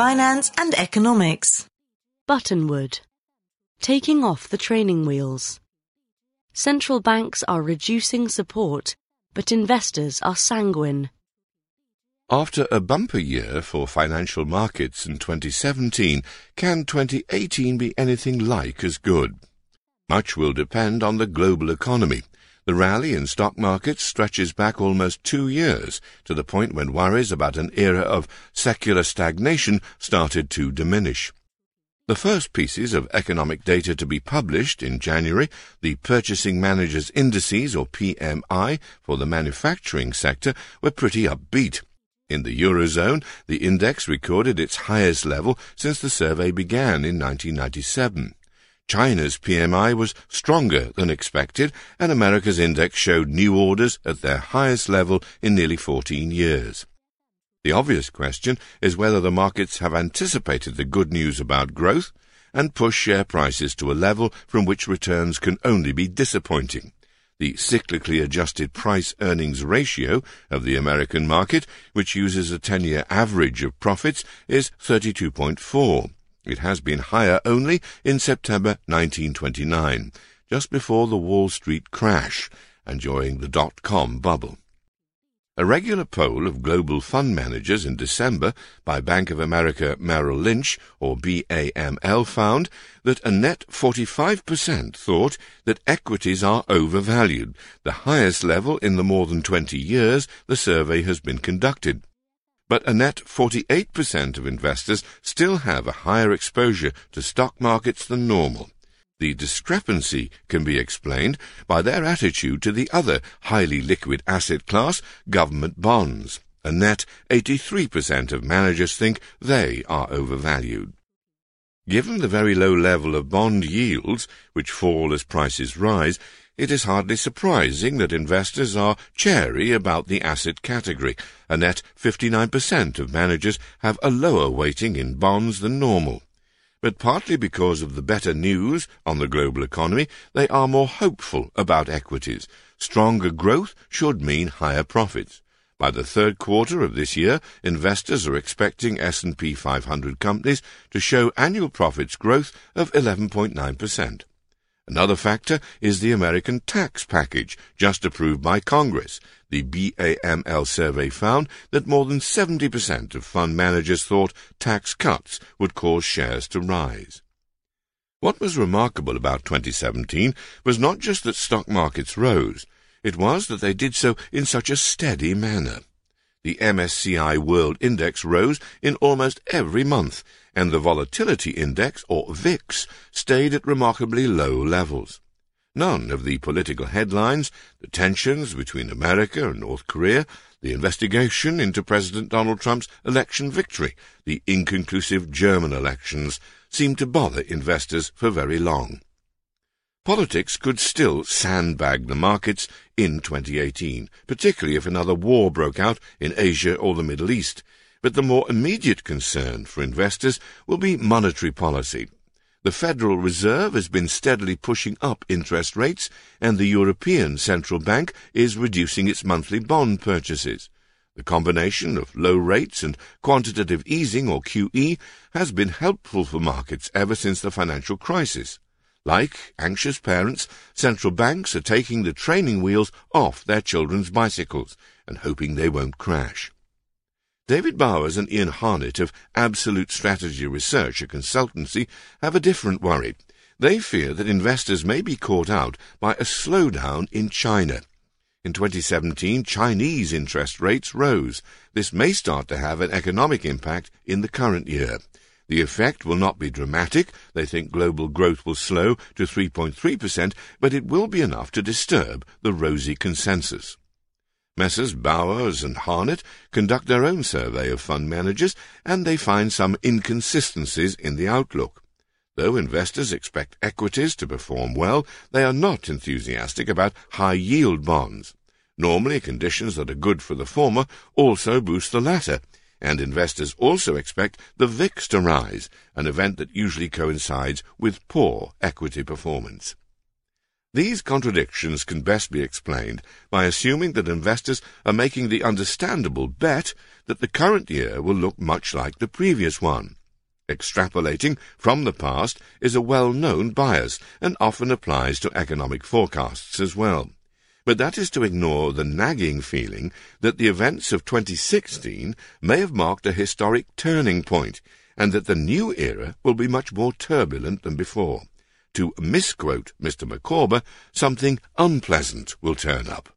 finance and economics. Buttonwood. Taking off the training wheels. Central banks are reducing support, but investors are sanguine. After a bumper year for financial markets in 2017, can 2018 be anything like as good? Much will depend on the global economy. The rally in stock markets stretches back almost two years to the point when worries about an era of secular stagnation started to diminish. The first pieces of economic data to be published in January, the Purchasing Managers Indices or PMI for the manufacturing sector, were pretty upbeat. In the Eurozone, the index recorded its highest level since the survey began in 1997. China's PMI was stronger than expected, and America's index showed new orders at their highest level in nearly 14 years. The obvious question is whether the markets have anticipated the good news about growth and push share prices to a level from which returns can only be disappointing. The cyclically adjusted price earnings ratio of the American market, which uses a 10 year average of profits, is 32.4. It has been higher only in September 1929, just before the Wall Street crash and during the dot-com bubble. A regular poll of global fund managers in December by Bank of America Merrill Lynch, or BAML, found that a net 45% thought that equities are overvalued, the highest level in the more than 20 years the survey has been conducted but a net 48% of investors still have a higher exposure to stock markets than normal. The discrepancy can be explained by their attitude to the other highly liquid asset class, government bonds. A net 83% of managers think they are overvalued. Given the very low level of bond yields, which fall as prices rise, it is hardly surprising that investors are chary about the asset category. A net 59% of managers have a lower weighting in bonds than normal. But partly because of the better news on the global economy, they are more hopeful about equities. Stronger growth should mean higher profits. By the third quarter of this year, investors are expecting S&P 500 companies to show annual profits growth of 11.9%. Another factor is the American tax package just approved by Congress. The BAML survey found that more than 70% of fund managers thought tax cuts would cause shares to rise. What was remarkable about 2017 was not just that stock markets rose, it was that they did so in such a steady manner. The MSCI World Index rose in almost every month, and the Volatility Index, or VIX, stayed at remarkably low levels. None of the political headlines, the tensions between America and North Korea, the investigation into President Donald Trump's election victory, the inconclusive German elections, seemed to bother investors for very long. Politics could still sandbag the markets in 2018, particularly if another war broke out in Asia or the Middle East. But the more immediate concern for investors will be monetary policy. The Federal Reserve has been steadily pushing up interest rates, and the European Central Bank is reducing its monthly bond purchases. The combination of low rates and quantitative easing, or QE, has been helpful for markets ever since the financial crisis. Like anxious parents, central banks are taking the training wheels off their children's bicycles and hoping they won't crash. David Bowers and Ian Harnett of Absolute Strategy Research, a consultancy, have a different worry. They fear that investors may be caught out by a slowdown in China. In 2017, Chinese interest rates rose. This may start to have an economic impact in the current year. The effect will not be dramatic. They think global growth will slow to 3.3%, but it will be enough to disturb the rosy consensus. Messrs. Bowers and Harnett conduct their own survey of fund managers, and they find some inconsistencies in the outlook. Though investors expect equities to perform well, they are not enthusiastic about high yield bonds. Normally, conditions that are good for the former also boost the latter, and investors also expect the VIX to rise, an event that usually coincides with poor equity performance. These contradictions can best be explained by assuming that investors are making the understandable bet that the current year will look much like the previous one. Extrapolating from the past is a well-known bias and often applies to economic forecasts as well. But that is to ignore the nagging feeling that the events of 2016 may have marked a historic turning point and that the new era will be much more turbulent than before. To misquote Mr. Micawber, something unpleasant will turn up.